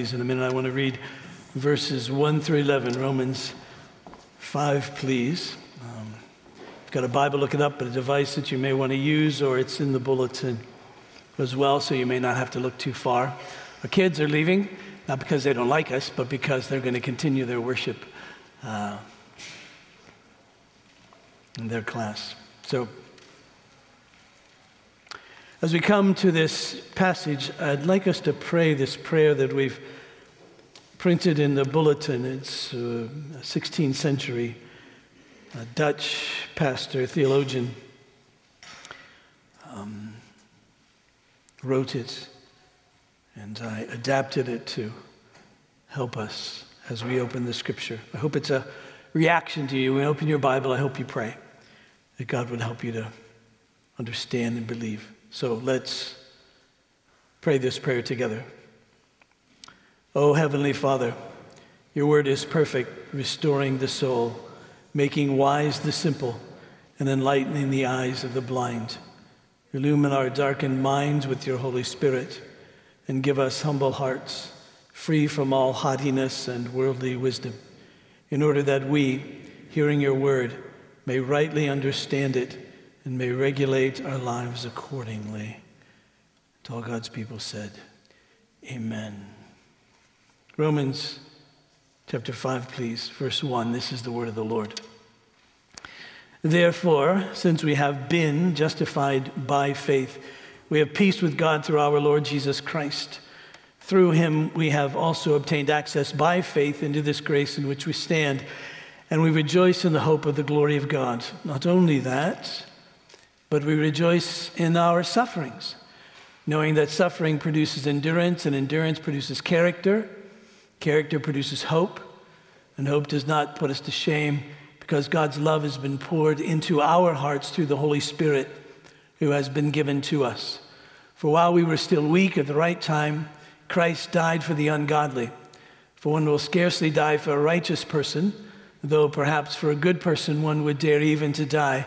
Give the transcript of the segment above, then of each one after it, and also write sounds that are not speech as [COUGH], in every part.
In a minute, I want to read verses 1 through 11, Romans 5, please. Um, you've got a Bible, look it up, but a device that you may want to use, or it's in the bulletin as well, so you may not have to look too far. Our kids are leaving, not because they don't like us, but because they're going to continue their worship uh, in their class. So, as we come to this passage, I'd like us to pray this prayer that we've printed in the bulletin. It's uh, a 16th century a Dutch pastor, theologian, um, wrote it, and I adapted it to help us as we open the scripture. I hope it's a reaction to you. When you open your Bible, I hope you pray that God would help you to understand and believe. So let's pray this prayer together. Oh, Heavenly Father, your word is perfect, restoring the soul, making wise the simple, and enlightening the eyes of the blind. Illumine our darkened minds with your Holy Spirit, and give us humble hearts, free from all haughtiness and worldly wisdom, in order that we, hearing your word, may rightly understand it and may regulate our lives accordingly. To all God's people said, Amen. Romans chapter 5, please, verse 1. This is the word of the Lord. Therefore, since we have been justified by faith, we have peace with God through our Lord Jesus Christ. Through him, we have also obtained access by faith into this grace in which we stand, and we rejoice in the hope of the glory of God. Not only that, but we rejoice in our sufferings, knowing that suffering produces endurance, and endurance produces character. Character produces hope, and hope does not put us to shame because God's love has been poured into our hearts through the Holy Spirit who has been given to us. For while we were still weak at the right time, Christ died for the ungodly. For one will scarcely die for a righteous person, though perhaps for a good person one would dare even to die.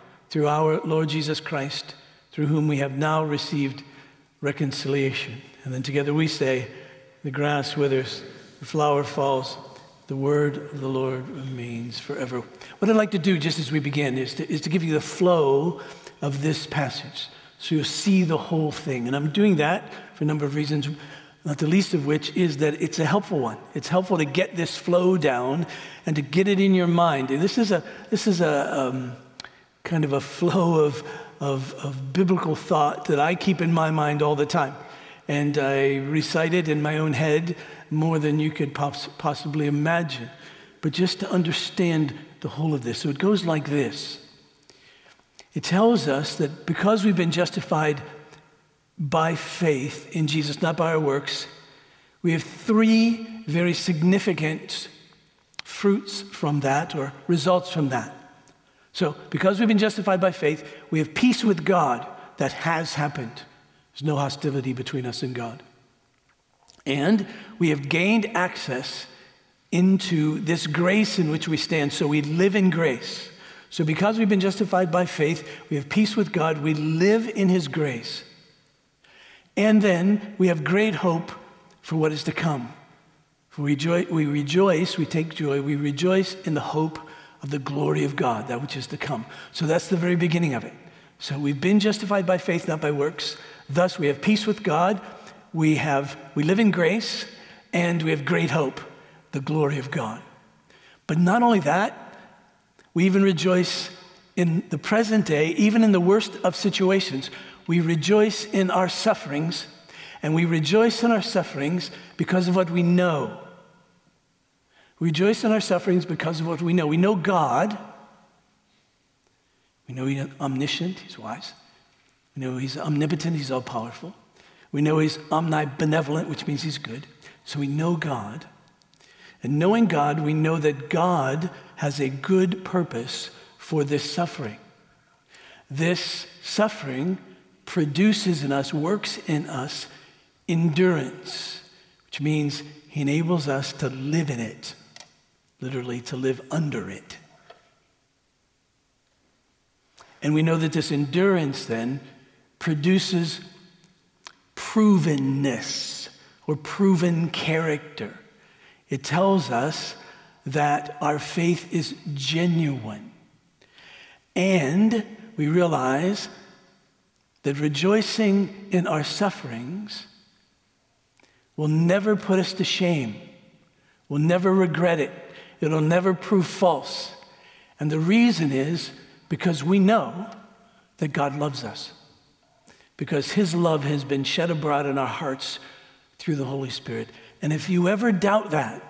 through our Lord Jesus Christ, through whom we have now received reconciliation. And then together we say, The grass withers, the flower falls, the word of the Lord remains forever. What I'd like to do just as we begin is to, is to give you the flow of this passage so you'll see the whole thing. And I'm doing that for a number of reasons, not the least of which is that it's a helpful one. It's helpful to get this flow down and to get it in your mind. This is a, this is a, um, kind of a flow of, of, of biblical thought that I keep in my mind all the time. And I recite it in my own head more than you could poss- possibly imagine. But just to understand the whole of this. So it goes like this it tells us that because we've been justified by faith in Jesus, not by our works, we have three very significant fruits from that or results from that. So, because we've been justified by faith, we have peace with God that has happened. There's no hostility between us and God. And we have gained access into this grace in which we stand. So we live in grace. So, because we've been justified by faith, we have peace with God, we live in His grace. And then we have great hope for what is to come. We rejoice, we rejoice, we take joy, we rejoice in the hope of the glory of God, that which is to come. So that's the very beginning of it. So we've been justified by faith, not by works. Thus, we have peace with God. We, have, we live in grace, and we have great hope, the glory of God. But not only that, we even rejoice in the present day, even in the worst of situations. We rejoice in our sufferings, and we rejoice in our sufferings because of what we know. We rejoice in our sufferings because of what we know. We know God. We know He's omniscient, He's wise. We know He's omnipotent, He's all powerful. We know He's omnibenevolent, which means He's good. So we know God. And knowing God, we know that God has a good purpose for this suffering. This suffering produces in us, works in us endurance, which means he enables us to live in it, literally, to live under it. And we know that this endurance then produces provenness or proven character. It tells us that our faith is genuine. And we realize that rejoicing in our sufferings will never put us to shame, will never regret it, it'll never prove false. And the reason is because we know that God loves us, because His love has been shed abroad in our hearts through the Holy Spirit. And if you ever doubt that,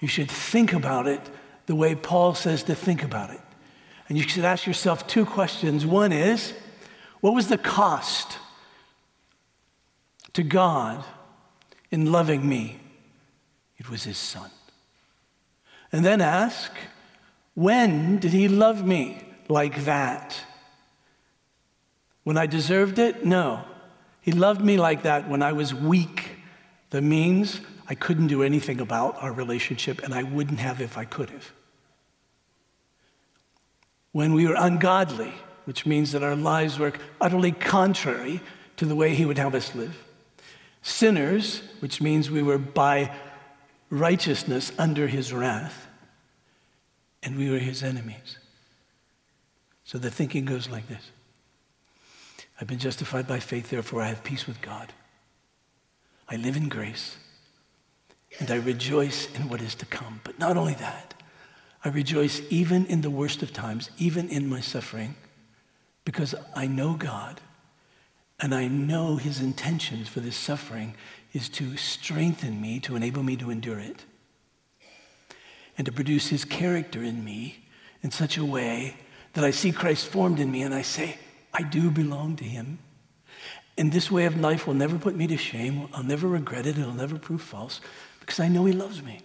you should think about it the way Paul says to think about it. And you should ask yourself two questions. One is, what was the cost to God in loving me? It was his son. And then ask, when did he love me like that? When I deserved it? No. He loved me like that when I was weak. That means I couldn't do anything about our relationship, and I wouldn't have if I could have. When we were ungodly, which means that our lives were utterly contrary to the way He would have us live. Sinners, which means we were by righteousness under His wrath, and we were His enemies. So the thinking goes like this I've been justified by faith, therefore I have peace with God. I live in grace and I rejoice in what is to come. But not only that, I rejoice even in the worst of times, even in my suffering, because I know God and I know his intentions for this suffering is to strengthen me, to enable me to endure it, and to produce his character in me in such a way that I see Christ formed in me and I say, I do belong to him. And this way of life will never put me to shame. I'll never regret it. It'll never prove false because I know He loves me.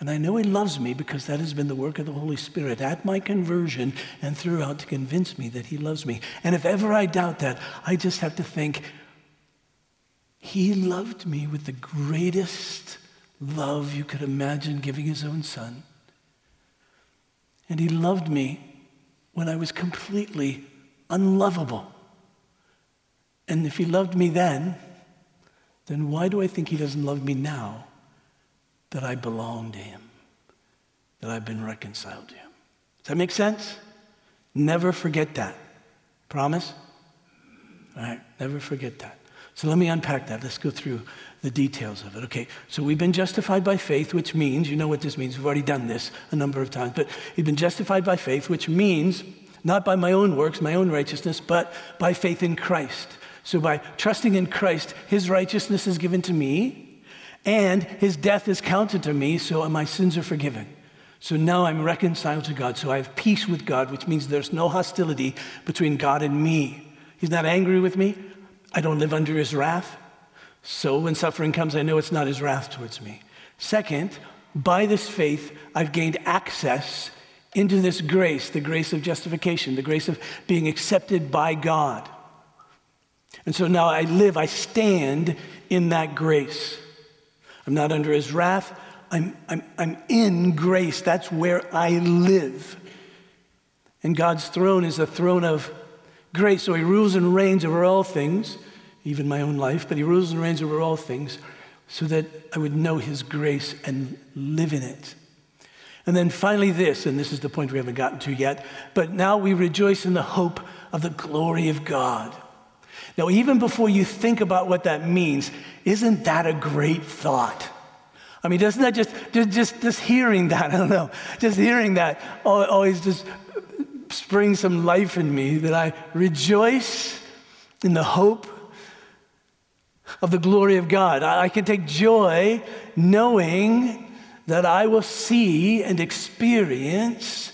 And I know He loves me because that has been the work of the Holy Spirit at my conversion and throughout to convince me that He loves me. And if ever I doubt that, I just have to think, He loved me with the greatest love you could imagine, giving His own Son. And He loved me when I was completely unlovable. And if He loved me then, then why do I think He doesn't love me now? that I belong to Him, that I've been reconciled to Him. Does that make sense? Never forget that. Promise? All right, never forget that. So let me unpack that. Let's go through the details of it. Okay, so we've been justified by faith, which means, you know what this means, we've already done this a number of times, but we've been justified by faith, which means not by my own works, my own righteousness, but by faith in Christ. So by trusting in Christ, his righteousness is given to me, and his death is counted to me, so my sins are forgiven. So now I'm reconciled to God. So I have peace with God, which means there's no hostility between God and me. He's not angry with me. I don't live under his wrath. So when suffering comes, I know it's not his wrath towards me. Second, by this faith, I've gained access into this grace, the grace of justification, the grace of being accepted by God. And so now I live, I stand in that grace. I'm not under his wrath. I'm, I'm, I'm in grace. That's where I live. And God's throne is a throne of grace. So he rules and reigns over all things, even my own life, but he rules and reigns over all things so that I would know his grace and live in it. And then finally, this, and this is the point we haven't gotten to yet, but now we rejoice in the hope of the glory of God. Now, even before you think about what that means, isn't that a great thought? I mean, doesn't that just, just, just, just hearing that, [LAUGHS] I don't know, just hearing that always just springs some life in me that I rejoice in the hope of the glory of God. I can take joy knowing that I will see and experience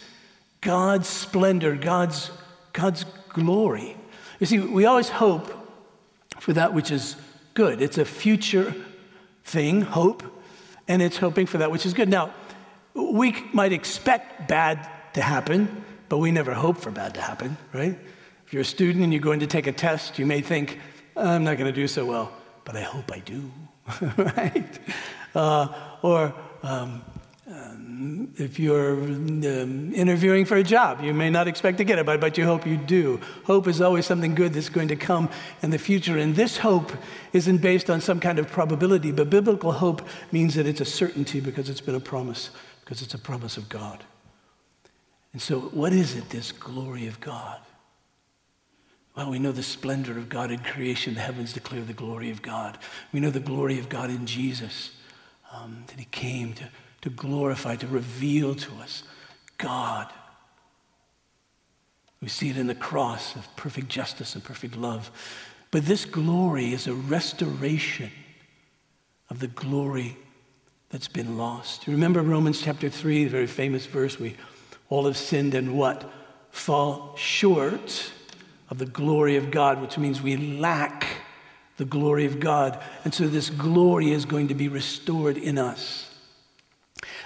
God's splendor, God's, God's glory. You see, we always hope for that which is good. It's a future thing, hope, and it's hoping for that which is good. Now, we might expect bad to happen, but we never hope for bad to happen, right? If you're a student and you're going to take a test, you may think, I'm not going to do so well, but I hope I do, [LAUGHS] right? Uh, or um, um, if you're um, interviewing for a job, you may not expect to get it, but, but you hope you do. Hope is always something good that's going to come in the future. And this hope isn't based on some kind of probability, but biblical hope means that it's a certainty because it's been a promise, because it's a promise of God. And so, what is it, this glory of God? Well, we know the splendor of God in creation. The heavens declare the glory of God. We know the glory of God in Jesus, um, that He came to to glorify, to reveal to us God. We see it in the cross of perfect justice and perfect love. But this glory is a restoration of the glory that's been lost. Remember Romans chapter 3, the very famous verse we all have sinned and what? Fall short of the glory of God, which means we lack the glory of God. And so this glory is going to be restored in us.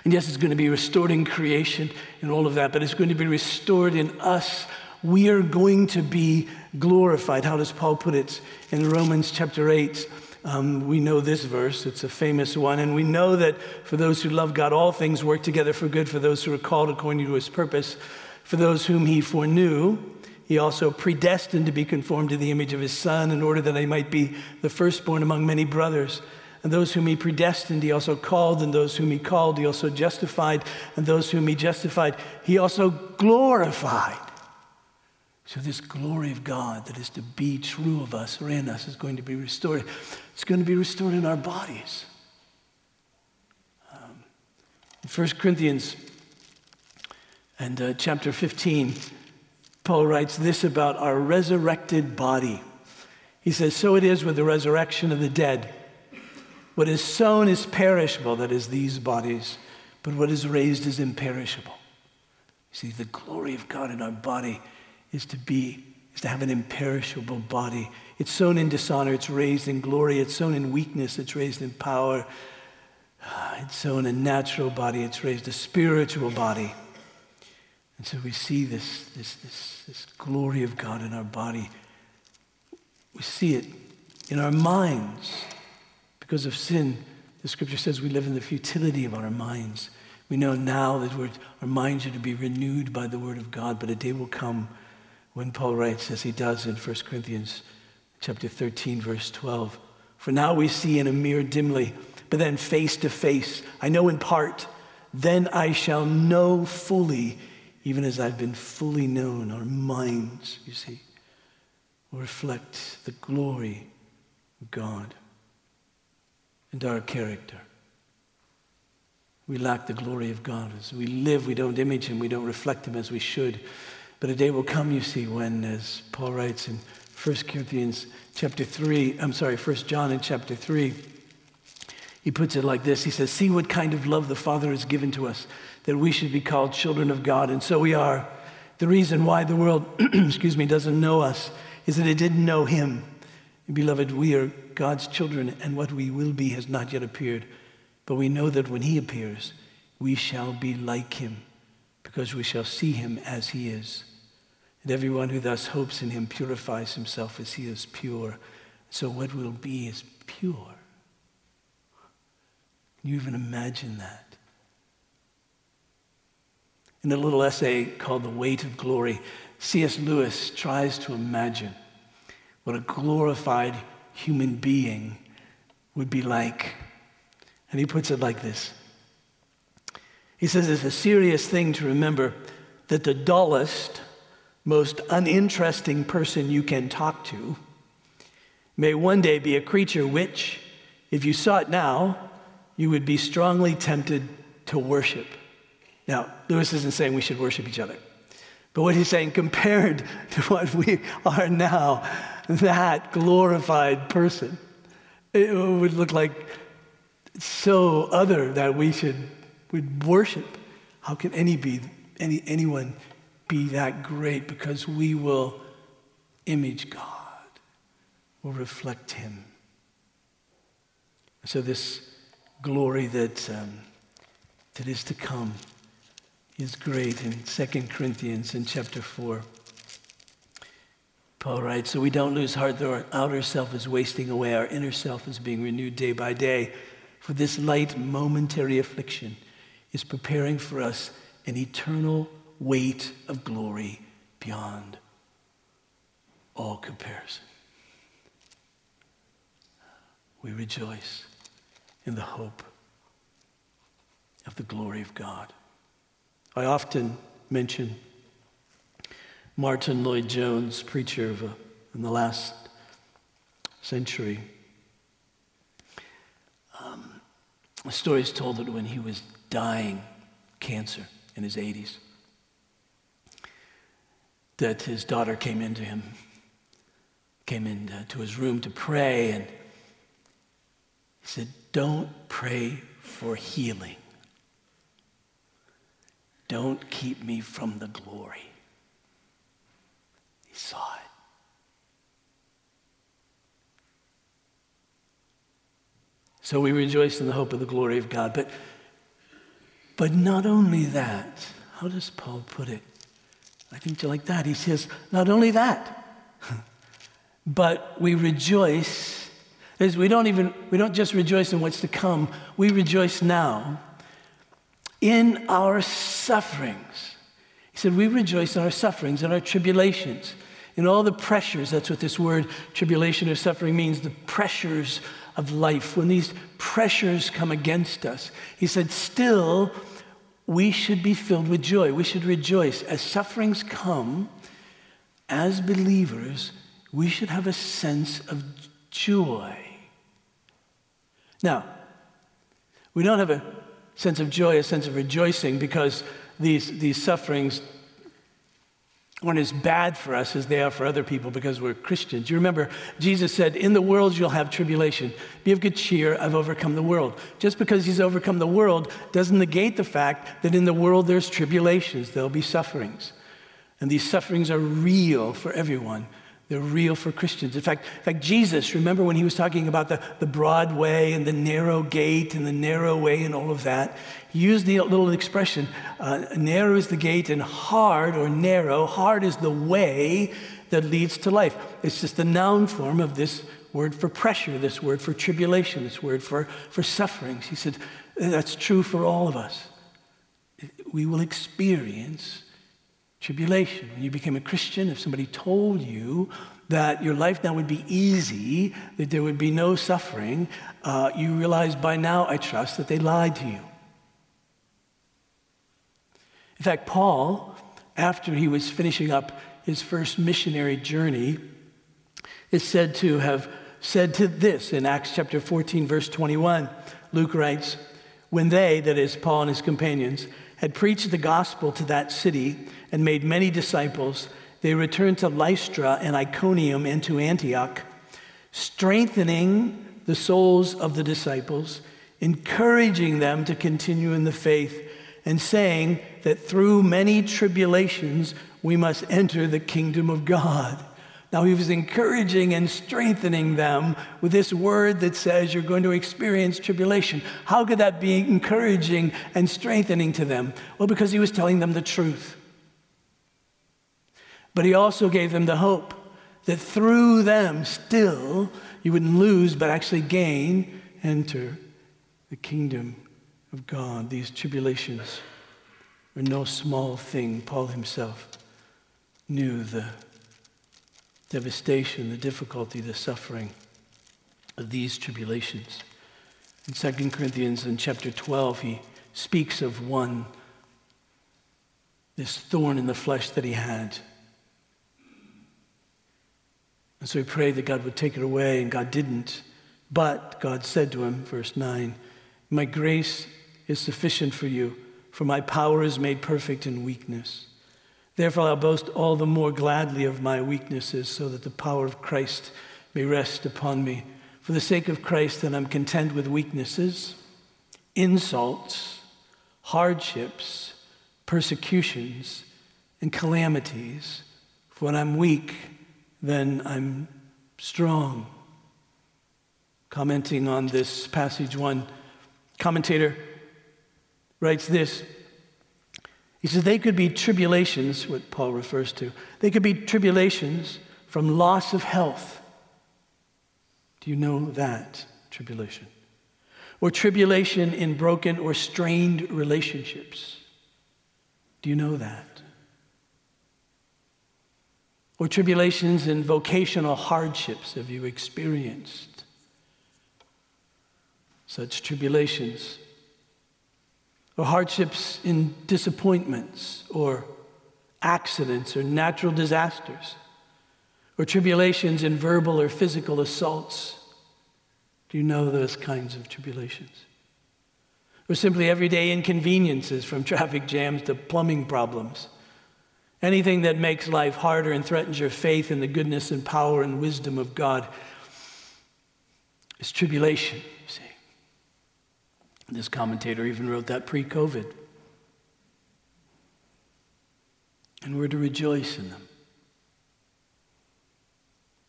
And yes, it's going to be restored in creation and all of that, but it's going to be restored in us. We are going to be glorified. How does Paul put it in Romans chapter 8? Um, we know this verse, it's a famous one, and we know that for those who love God, all things work together for good for those who are called according to his purpose. For those whom he foreknew, he also predestined to be conformed to the image of his Son in order that I might be the firstborn among many brothers. And those whom he predestined, he also called. And those whom he called, he also justified. And those whom he justified, he also glorified. So, this glory of God that is to be true of us or in us is going to be restored. It's going to be restored in our bodies. Um, in 1 Corinthians and uh, chapter 15, Paul writes this about our resurrected body. He says, So it is with the resurrection of the dead. What is sown is perishable, that is, these bodies, but what is raised is imperishable. You see, the glory of God in our body is to be, is to have an imperishable body. It's sown in dishonor, it's raised in glory. It's sown in weakness, it's raised in power. Ah, it's sown a natural body, it's raised a spiritual body. And so we see this, this, this, this glory of God in our body. We see it in our minds. Because of sin, the scripture says we live in the futility of our minds. We know now that our minds are to be renewed by the word of God, but a day will come when Paul writes, as he does in 1 Corinthians chapter 13, verse 12. For now we see in a mirror dimly, but then face to face. I know in part, then I shall know fully, even as I've been fully known. Our minds, you see, will reflect the glory of God and our character. We lack the glory of God. As we live, we don't image Him, we don't reflect Him as we should. But a day will come, you see, when, as Paul writes in 1 Corinthians chapter 3, I'm sorry, 1 John in chapter 3, he puts it like this He says, See what kind of love the Father has given to us, that we should be called children of God. And so we are. The reason why the world, [CLEARS THROAT] excuse me, doesn't know us is that it didn't know Him. Beloved, we are God's children, and what we will be has not yet appeared. But we know that when He appears, we shall be like Him, because we shall see Him as He is. And everyone who thus hopes in Him purifies himself as He is pure. So what will be is pure. Can you even imagine that? In a little essay called The Weight of Glory, C.S. Lewis tries to imagine what a glorified human being would be like. And he puts it like this He says it's a serious thing to remember that the dullest, most uninteresting person you can talk to may one day be a creature which, if you saw it now, you would be strongly tempted to worship. Now, Lewis isn't saying we should worship each other. But what he's saying, compared [LAUGHS] to what we are now, that glorified person. It would look like so other that we should would worship. How can any be any anyone be that great? Because we will image God, will reflect Him. So, this glory that, um, that is to come is great in 2 Corinthians in chapter 4. Paul writes, So we don't lose heart, though our outer self is wasting away, our inner self is being renewed day by day. For this light momentary affliction is preparing for us an eternal weight of glory beyond all comparison. We rejoice in the hope of the glory of God. I often mention Martyn Lloyd-Jones, preacher of a, in the last century. Um, a story is told that when he was dying cancer in his 80s, that his daughter came into him, came into his room to pray, and he said, Don't pray for healing. Don't keep me from the glory. He saw it. So we rejoice in the hope of the glory of God. But, but not only that, how does Paul put it? I think you like that. He says, not only that, [LAUGHS] but we rejoice. Is we don't even we don't just rejoice in what's to come. We rejoice now in our sufferings. He said, We rejoice in our sufferings and our tribulations, in all the pressures. That's what this word tribulation or suffering means the pressures of life. When these pressures come against us, he said, Still, we should be filled with joy. We should rejoice. As sufferings come, as believers, we should have a sense of joy. Now, we don't have a sense of joy, a sense of rejoicing, because these, these sufferings aren't as bad for us as they are for other people because we're Christians. You remember, Jesus said, In the world you'll have tribulation. Be of good cheer, I've overcome the world. Just because he's overcome the world doesn't negate the fact that in the world there's tribulations, there'll be sufferings. And these sufferings are real for everyone. They're real for Christians. In fact, in fact, Jesus, remember when he was talking about the, the broad way and the narrow gate and the narrow way and all of that? He used the little expression uh, narrow is the gate and hard or narrow, hard is the way that leads to life. It's just the noun form of this word for pressure, this word for tribulation, this word for, for sufferings. He said, that's true for all of us. We will experience tribulation. When you became a Christian, if somebody told you that your life now would be easy, that there would be no suffering, uh, you realize by now, I trust, that they lied to you. In fact, Paul, after he was finishing up his first missionary journey, is said to have said to this in Acts chapter 14, verse 21. Luke writes, When they, that is, Paul and his companions, had preached the gospel to that city and made many disciples, they returned to Lystra and Iconium and to Antioch, strengthening the souls of the disciples, encouraging them to continue in the faith, and saying that through many tribulations we must enter the kingdom of God. Now, he was encouraging and strengthening them with this word that says you're going to experience tribulation. How could that be encouraging and strengthening to them? Well, because he was telling them the truth. But he also gave them the hope that through them, still, you wouldn't lose, but actually gain, enter the kingdom of God. These tribulations are no small thing. Paul himself knew the devastation, the difficulty, the suffering of these tribulations. In 2 Corinthians in chapter 12, he speaks of one, this thorn in the flesh that he had. And so he prayed that God would take it away, and God didn't. But God said to him, verse 9, My grace is sufficient for you, for my power is made perfect in weakness. Therefore, I'll boast all the more gladly of my weaknesses, so that the power of Christ may rest upon me. For the sake of Christ, then I'm content with weaknesses, insults, hardships, persecutions, and calamities. For when I'm weak, then I'm strong. commenting on this passage, one commentator writes this. He says, They could be tribulations, what Paul refers to. They could be tribulations from loss of health. Do you know that? Tribulation. Or tribulation in broken or strained relationships. Do you know that? Or tribulations and vocational hardships have you experienced? Such tribulations. Or hardships in disappointments or accidents or natural disasters. Or tribulations in verbal or physical assaults. Do you know those kinds of tribulations? Or simply everyday inconveniences from [LAUGHS] traffic jams to plumbing problems Anything that makes life harder and threatens your faith in the goodness and power and wisdom of God is tribulation, you see. This commentator even wrote that pre COVID. And we're to rejoice in them.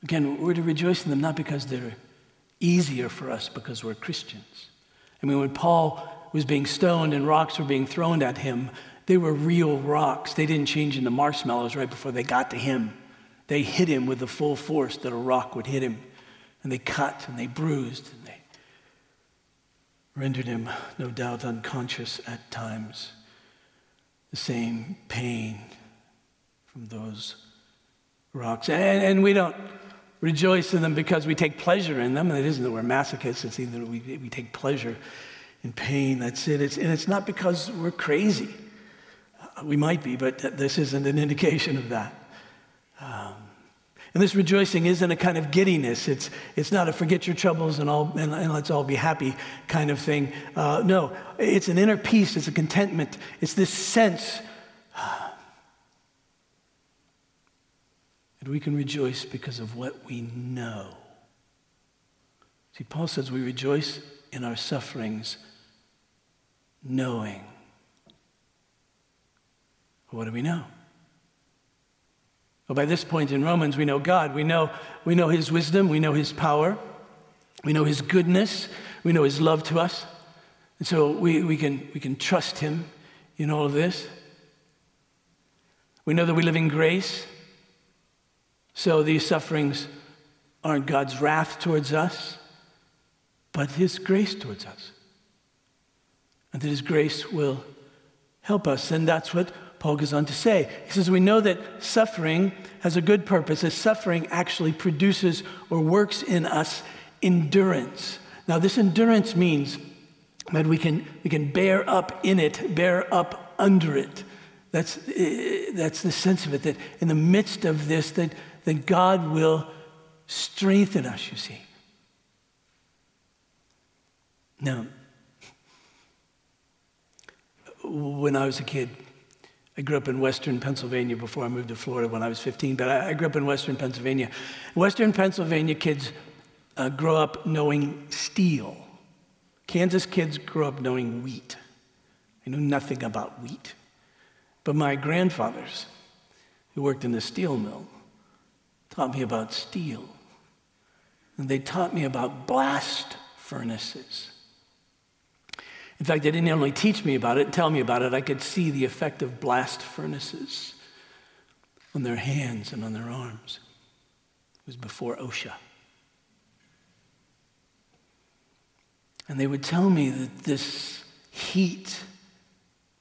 Again, we're to rejoice in them not because they're easier for us because we're Christians. I mean, when Paul was being stoned and rocks were being thrown at him, they were real rocks. They didn't change into marshmallows right before they got to him. They hit him with the full force that a rock would hit him. And they cut and they bruised and they rendered him, no doubt, unconscious at times. The same pain from those rocks. And, and we don't rejoice in them because we take pleasure in them. And it isn't that we're masochists, it's either we, we take pleasure in pain. That's it. It's, and it's not because we're crazy. We might be, but this isn't an indication of that. Um, and this rejoicing isn't a kind of giddiness. It's, it's not a forget your troubles and, all, and, and let's all be happy kind of thing. Uh, no, it's an inner peace, it's a contentment, it's this sense [SIGHS] that we can rejoice because of what we know. See, Paul says we rejoice in our sufferings knowing what do we know? Well, by this point in Romans, we know God. We know, we know His wisdom. We know His power. We know His goodness. We know His love to us. And so we, we, can, we can trust Him in all of this. We know that we live in grace. So these sufferings aren't God's wrath towards us, but His grace towards us. And that His grace will help us. And that's what Paul goes on to say. He says, We know that suffering has a good purpose, as suffering actually produces or works in us endurance. Now, this endurance means that we can, we can bear up in it, bear up under it. That's, uh, that's the sense of it, that in the midst of this, that, that God will strengthen us, you see. Now, [LAUGHS] when I was a kid, I grew up in Western Pennsylvania before I moved to Florida when I was 15, but I, grew up in Western Pennsylvania. Western Pennsylvania kids uh, grow up knowing steel. Kansas kids grow up knowing wheat. I knew nothing about wheat. But my grandfathers, who worked in the steel mill, taught me about steel. And they taught me about blast furnaces. In fact, they didn't only teach me about it and tell me about it, I could see the effect of blast furnaces on their hands and on their arms. It was before OSHA. And they would tell me that this heat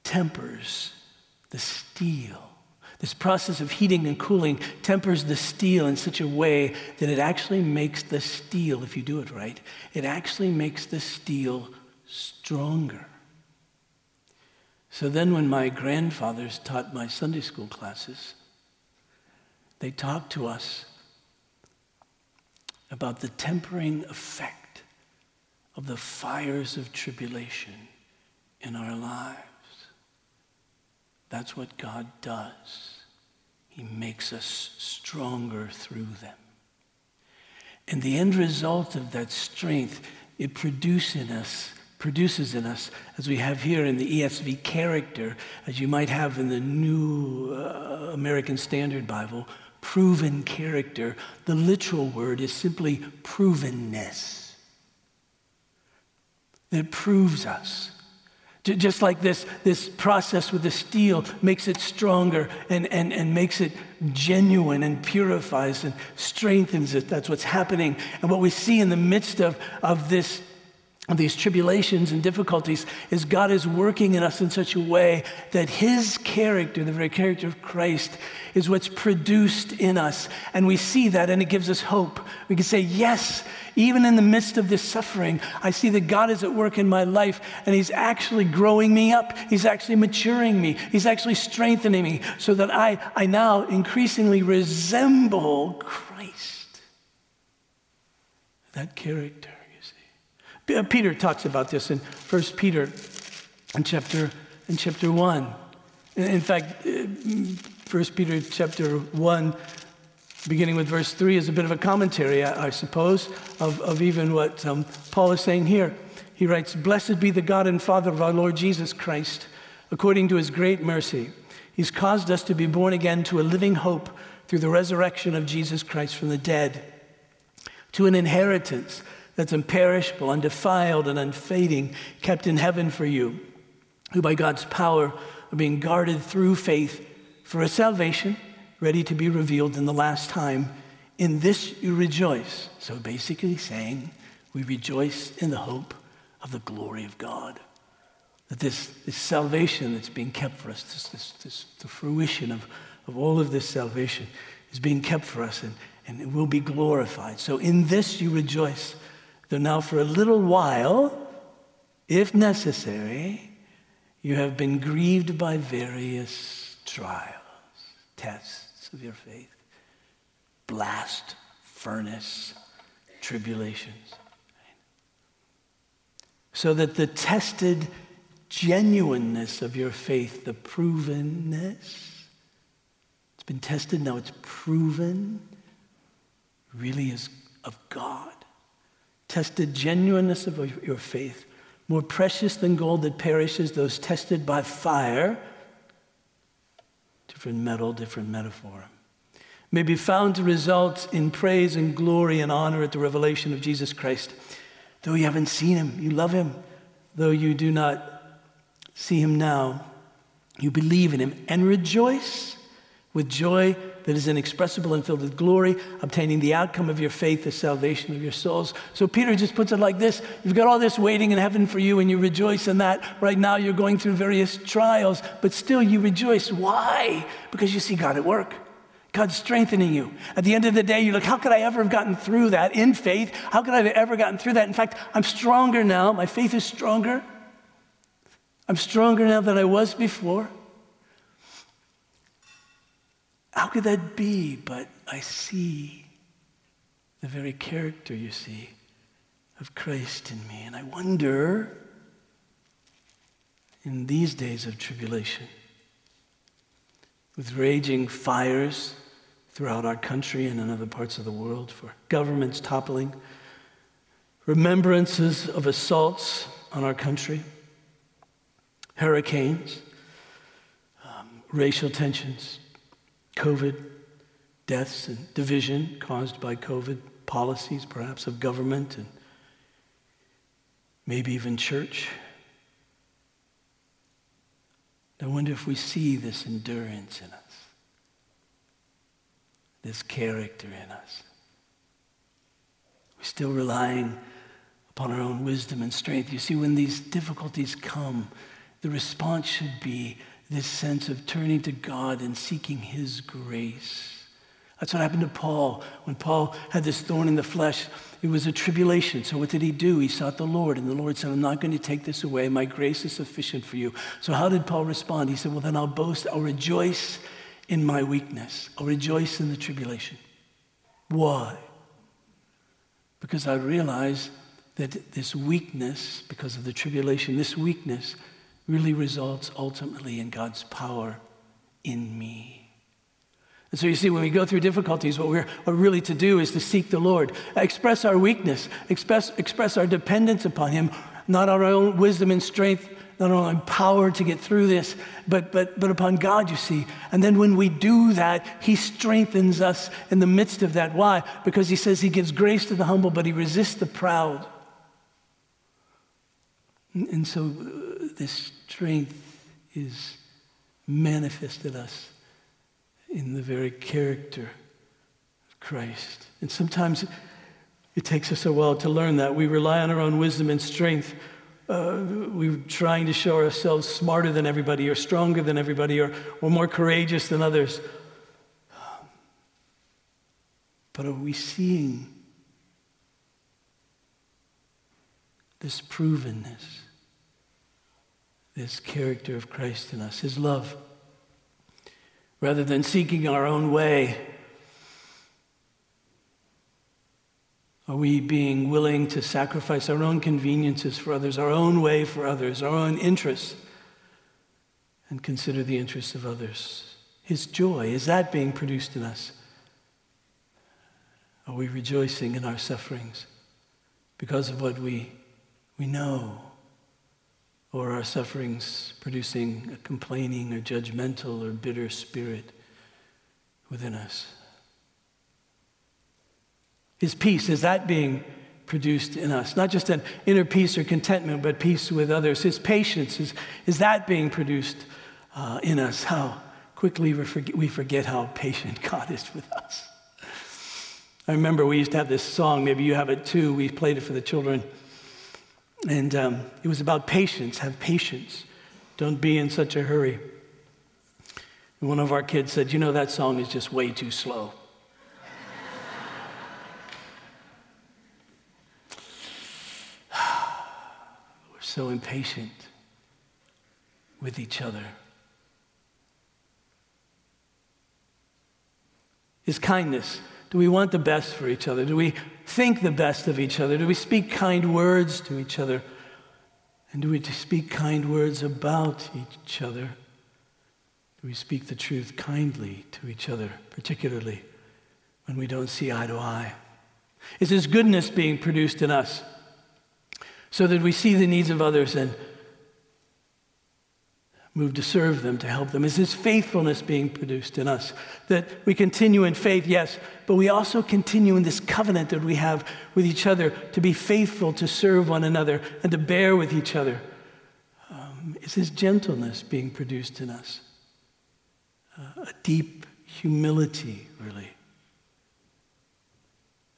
tempers the steel. This process of heating and cooling tempers the steel in such a way that it actually makes the steel, if you do it right, it actually makes the steel stronger. So then, when my grandfathers taught my Sunday school classes, they talked to us about the tempering effect of the fires of tribulation in our lives. That's what God does. He makes us stronger through them. And the end result of that strength, it produces in us produces in us, as we have here in the ESV character, as you might have in the New uh, American Standard Bible, proven character. The literal word is simply provenness. that proves us. Just like this, this process with the steel makes it stronger and, and, and makes it genuine and purifies and strengthens it. That's what's happening. And what we see in the midst of, of this these tribulations and difficulties is God is working in us in such a way that His character, the very character of Christ, is what's produced in us. And we see that and it gives us hope. We can say, Yes, even in the midst of this suffering, I see that God is at work in my life and He's actually growing me up. He's actually maturing me. He's actually strengthening me so that I, I now increasingly resemble Christ. That character. Uh, Peter talks about this in 1 Peter in chapter, in chapter 1. In fact, 1 uh, Peter chapter 1, beginning with verse 3, is a bit of a commentary, I, suppose, of, of even what um, Paul is saying here. He writes, Blessed be the God and Father of our Lord Jesus Christ, according to his great mercy. He's caused us to be born again to a living hope through the resurrection of Jesus Christ from the dead, to an inheritance that's imperishable, undefiled, and unfading, kept in heaven for you, who by God's power are being guarded through faith for a salvation ready to be revealed in the last time. In this you rejoice. So basically, saying we rejoice in the hope of the glory of God. That this, this salvation that's being kept for us, this, this, this, the fruition of, of all of this salvation is being kept for us and, and it will be glorified. So in this you rejoice. Though now, for a little while, if necessary, you have been grieved by various trials, tests of your faith, blast, furnace, tribulations. So that the tested genuineness of your faith, the provenness, it's been tested, now it's proven, really is of God tested genuineness of your faith, more precious than gold that perishes, those tested by fire, different metal, different metaphor, may be found to result in praise and glory and honor at the revelation of Jesus Christ. Though you haven't seen him, you love him. Though you do not see him now, you believe in him and rejoice with joy that is inexpressible and filled with glory, obtaining the outcome of your faith, the salvation of your souls. So Peter just puts it like this You've got all this waiting in heaven for you, and you rejoice in that. Right now, you're going through various trials, but still you rejoice. Why? Because you see God at work. God's strengthening you. At the end of the day, you're like, how could I ever have gotten through that in faith? How could I have ever gotten through that? In fact, I'm stronger now. My faith is stronger. I'm stronger now than I was before. How could that be? But I see the very character, you see, of Christ in me. And I wonder, in these days of tribulation, with raging fires throughout our country and in other parts of the world, for governments toppling, remembrances of assaults on our country, hurricanes, um, racial tensions, COVID, deaths and division caused by COVID, policies perhaps of government and maybe even church. I wonder if we see this endurance in us, this character in us. We're still relying upon our own wisdom and strength. You see, when these difficulties come, the response should be this sense of turning to God and seeking His grace. That's what happened to Paul. When Paul had this thorn in the flesh, it was a tribulation. So what did he do? He sought the Lord, and the Lord said, I'm not going to take this away. My grace is sufficient for you. So how did Paul respond? He said, Well, then I'll boast, I'll rejoice in my weakness. I'll rejoice in the tribulation. Why? Because I realize that this weakness, because of the tribulation, this weakness really results ultimately in God's power in me. And so you see, when we go through difficulties, what we're, what really to do is to seek the Lord, express our weakness, express, express our dependence upon Him, not our own wisdom and strength, not our own power to get through this, but, but, but upon God, you see. And then when we do that, He strengthens us in the midst of that. Why? Because He says He gives grace to the humble, but He resists the proud. And so uh, this strength is manifested us in the very character of Christ. And sometimes it takes us a while to learn that. We rely on our own wisdom and strength. Uh, we're trying to show ourselves smarter than everybody, or stronger than everybody, or, or more courageous than others. But are we seeing this provenness, this character of Christ in us, his love? Rather than seeking our own way, Are we being willing to sacrifice our own conveniences for others, our own way for others, our own interests, and consider the interests of others? His joy, is that being produced in us? Are we rejoicing in our sufferings because of what we, we know? Or our sufferings producing a complaining or judgmental or bitter spirit within us? His peace, is that being produced in us? Not just an inner peace or contentment, but peace with others. His patience, is, is that being produced uh, in us? How quickly we forget, we forget how patient [LAUGHS] God is with us. I remember we used to have this song, maybe you have it too. We played it for the children. And um, it was about patience. Have patience. Don't be in such a hurry. One of our kids said, You know, that song is just way too slow. [SIGHS] We're so impatient with each other. Is kindness. Do we want the best for each other? Do we think the best of each other? Do we speak kind words to each other? And do we speak kind words about each other? Do we speak the truth kindly to each other, particularly when we don't see eye to eye? Is His goodness being produced in us? so that we see the needs of others and move to serve them, to help them? Is His faithfulness being produced in us? That we continue in faith, yes, but we also continue in this covenant that we have with each other to be faithful, to serve one another, and to bear with each other. Um, is His gentleness being produced in us? Uh, a deep humility, really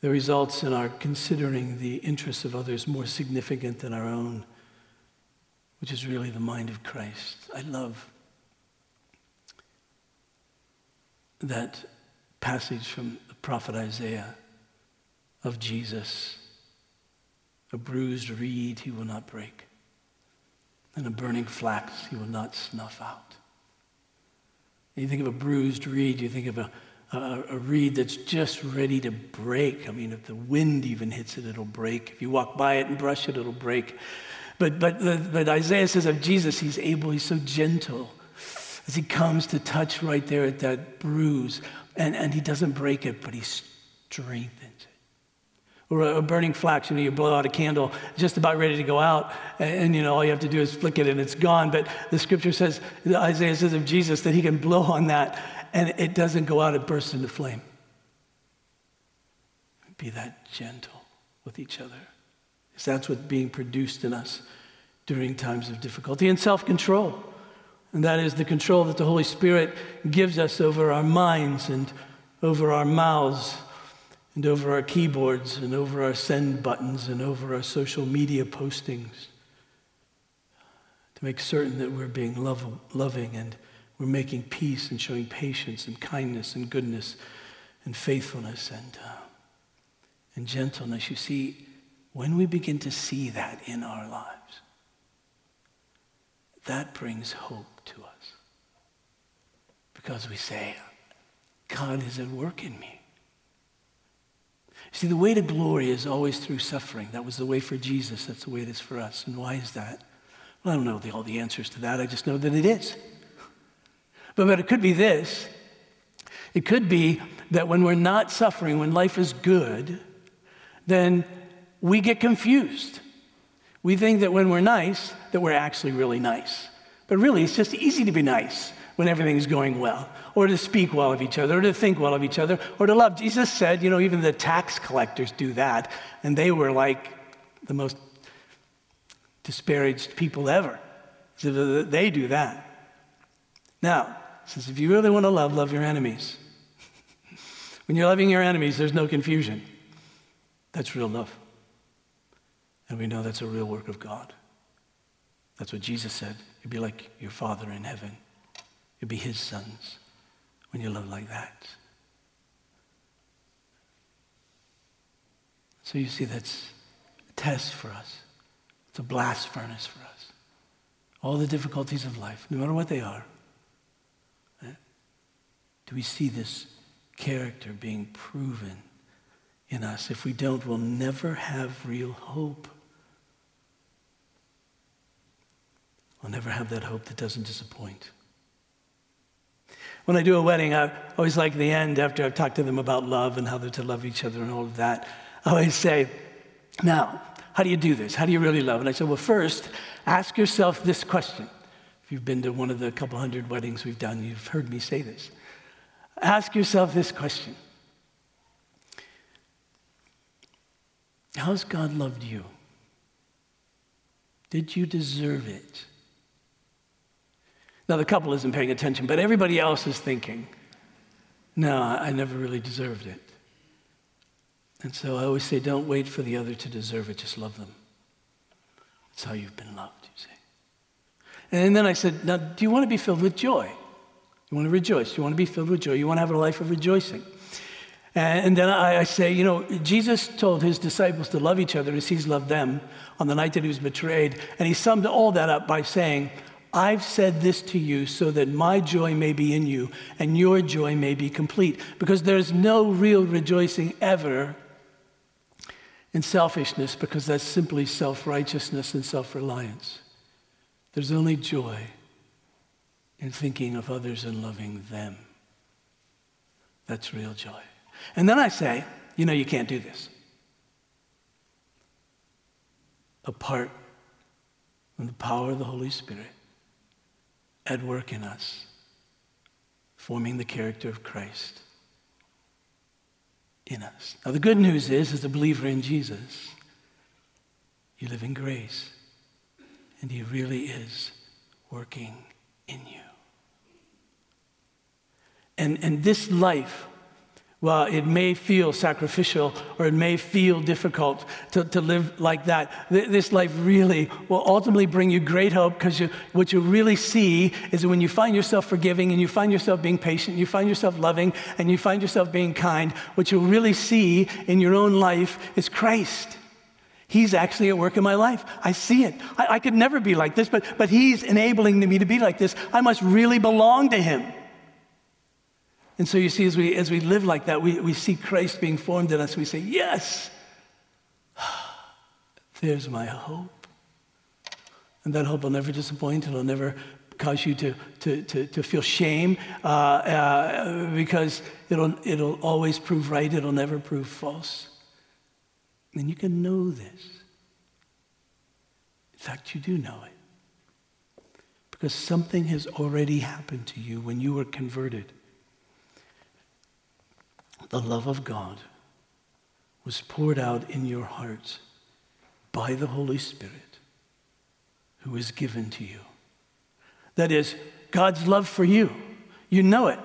that results in our considering the interests of others more significant than our own, which is really the mind of Christ. I love that passage from the prophet Isaiah of Jesus. A bruised reed he will not break, and a burning flax he will not snuff out. And you think of a bruised reed, you think of a a, a, reed that's just ready to break. I mean, if the wind even hits it, it'll break. If you walk by it and brush it, it'll break. But, but, but Isaiah says of Jesus, he's able, he's so gentle as he comes to touch right there at that bruise. And, and he doesn't break it, but he strengthens it. Or a, a burning flax, you know, you blow out a candle, just about ready to go out, and, and, you know, all you have to do is flick it and it's gone. But the scripture says, Isaiah says of Jesus that he can blow on that and it doesn't go out, it bursts into flame. Be that gentle with each other. Because that's what's being produced in us during times of difficulty and self control. And that is the control that the Holy Spirit gives us over our minds and over our mouths and over our keyboards and over our send buttons and over our social media postings to make certain that we're being loving and we're making peace and showing patience and kindness and goodness and faithfulness and, uh, and gentleness. You see, when we begin to see that in our lives, that brings hope to us. Because we say, God is at work in me. See, the way to glory is always through suffering. That was the way for Jesus. That's the way it is for us. And why is that? Well, I don't know the, all the answers to that. I just know that it is. But, but it could be this it could be that when we're not suffering, when life is good, then we get confused. We think that when we're nice, that we're actually really nice. But really, it's just easy to be nice when everything's going well, or to speak well of each other, or to think well of each other, or to love. Jesus said, you know, even the tax collectors do that, and they were like the most disparaged people ever. So they do that. Now, says if you really want to love, love your enemies. [LAUGHS] when you're loving your enemies, there's no confusion. That's real love. And we know that's a real work of God. That's what Jesus said. You'd be like your Father in heaven. You'd be his sons when you love like that. So you see, that's a test for us. It's a blast furnace for us. All the difficulties of life, no matter what they are, eh, do we see this character being proven in us? If we don't, we'll never have real hope. We'll never have that hope that doesn't disappoint. When I do a wedding, I always like the end after I've talked to them about love and how they're to love each other and all of that. I always say, now, how do you do this? How do you really love? And I said, well, first, ask yourself this question. If you've been to one of the couple hundred weddings we've done, you've heard me say this. Ask yourself this question How's God loved you? Did you deserve it? Now, the couple isn't paying attention, but everybody else is thinking, no, I never really deserved it. And so I always say, don't wait for the other to deserve it, just love them. That's how you've been loved, you see. And then I said, now, do you want to be filled with joy? You want to rejoice? You want to be filled with joy? You want to have a life of rejoicing? And then I say, you know, Jesus told his disciples to love each other as he's loved them on the night that he was betrayed. And he summed all that up by saying, I've said this to you so that my joy may be in you and your joy may be complete. Because there's no real rejoicing ever in selfishness, because that's simply self righteousness and self reliance. There's only joy in thinking of others and loving them. That's real joy. And then I say, you know, you can't do this apart from the power of the Holy Spirit at work in us, forming the character of Christ in us. Now, the good news is, as a believer in Jesus, you live in grace, and He really is working in you. And, and this life well, it may feel sacrificial or it may feel difficult to, to live like that. This life really will ultimately bring you great hope because what you really see is that when you find yourself forgiving and you find yourself being patient, you find yourself loving, and you find yourself being kind, what you really see in your own life is Christ. He's actually at work in my life. I see it. I, I could never be like this, but, but He's enabling me to be like this. I must really belong to Him. And so you see, as we, as we live like that, we, we see Christ being formed in us. We say, Yes, [SIGHS] there's my hope. And that hope will never disappoint, it'll never cause you to, to, to, to feel shame uh, uh, because it'll, it'll always prove right, it'll never prove false. And you can know this. In fact, you do know it. Because something has already happened to you when you were converted the love of God was poured out in your hearts by the Holy Spirit who is given to you. That is, God's love for you. You know it.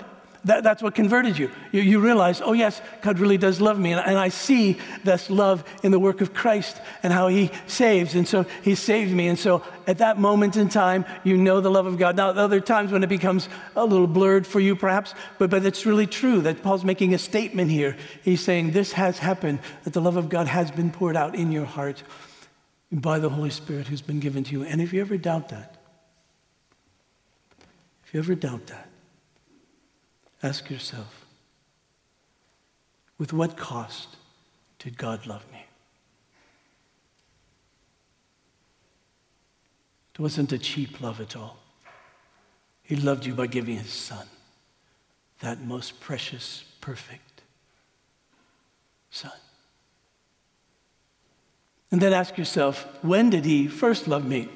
That, that's what converted you. you. You realize, oh, yes, God really does love me. And, and I see this love in the work of Christ and how He saves. And so He saved me. And so at that moment in time, you know the love of God. Now, other times when it becomes a little blurred for you, perhaps, but, but it's really true that Paul's making a statement here. He's saying, This has happened, that the love of God has been poured out in your heart by the Holy Spirit who's been given to you. And if you ever doubt that, if you ever doubt that, Ask yourself with what cost did God love me? It wasn't a cheap love at all. He loved you by giving his son, that most precious, perfect son. And then ask yourself, when did he first love me?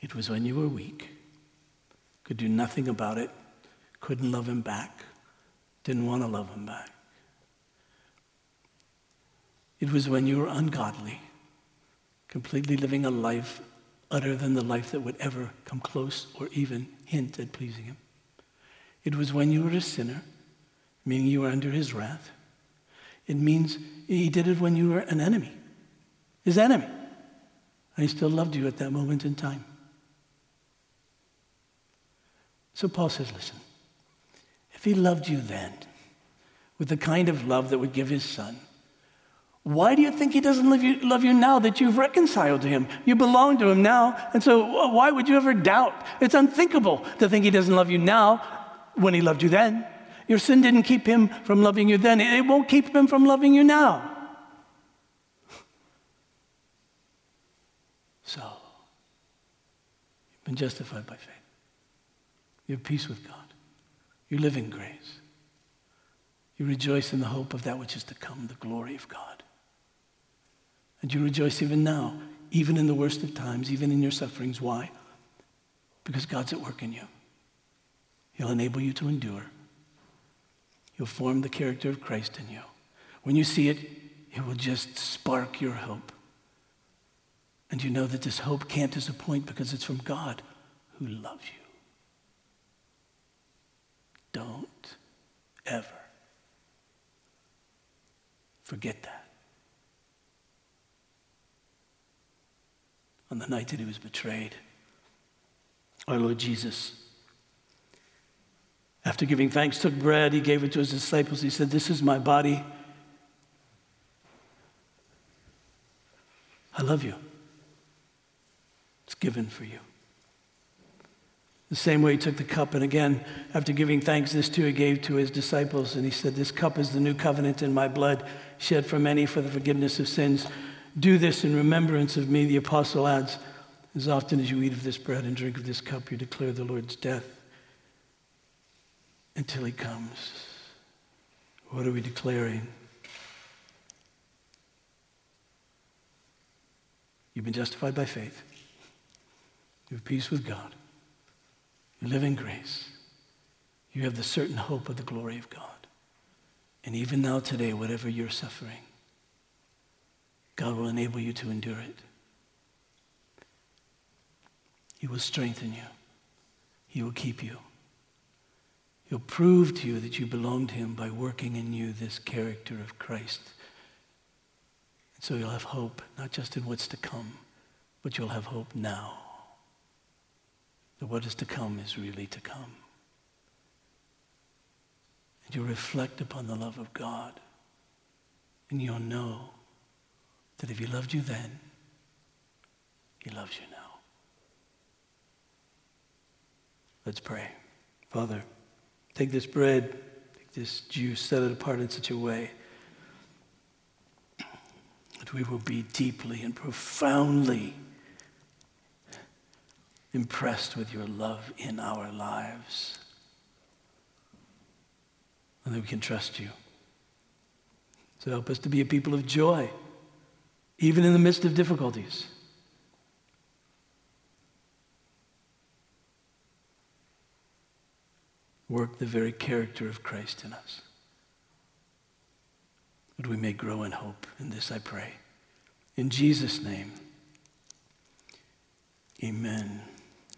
It was when you were weak, could do nothing about it, couldn't love him back, didn't want to love him back. It was when you were ungodly, completely living a life other than the life that would ever come close or even hint at pleasing Him. It was when you were a sinner, meaning you were under His wrath. It means He did it when you were an enemy, His enemy. And He still loved you at that moment in time. So Paul says, listen, if He loved you then with the kind of love that would give His Son, why do you think he doesn't love you, love you now that you've reconciled to him? You belong to him now, and so why would you ever doubt? It's unthinkable to think he doesn't love you now when he loved you then. Your sin didn't keep him from loving you then, it won't keep him from loving you now. [LAUGHS] So, you've been justified by faith. You have peace with God. You live in grace. You rejoice in the hope of that which is to come, the glory of God. And you rejoice even now, even in the worst of times, even in your sufferings. Why? Because God's at work in you. He'll enable you to endure. He'll form the character of Christ in you. When you see it, it will just spark your hope. And you know that this hope can't disappoint because it's from God who loves you. Don't ever forget that. on the night that he was betrayed. Our Lord Jesus, after giving thanks, took bread, he gave it to his disciples. He said, This is my body. I love you. It's given for you. The same way he took the cup, and again, after giving thanks, this too he gave to his disciples, and he said, This cup is the new covenant in my blood, shed for many for the forgiveness of sins. Do this in remembrance of me, the apostle adds. As often as you eat of this bread and drink of this cup, you declare the Lord's death until he comes. What are we declaring? You've been justified by faith. You have peace with God. You live in grace. You have the certain hope of the glory of God. And even now, today, whatever you're suffering, God will enable you to endure it. He will strengthen you. He will keep you. He'll prove to you that you belong to Him by working in you this character of Christ. And so you'll have hope, not just in what's to come, but you'll have hope now. That what is to come is really to come. And you'll reflect upon the love of God. And you'll know that if he loved you then, he loves you now. Let's pray. Father, take this bread, take this juice, set it apart in such a way that we will be deeply and profoundly impressed with your love in our lives. And that we can trust you. So help us to be a people of joy even in the midst of difficulties. Work the very character of Christ in us. That we may grow in hope. In this I pray. In Jesus' name, amen.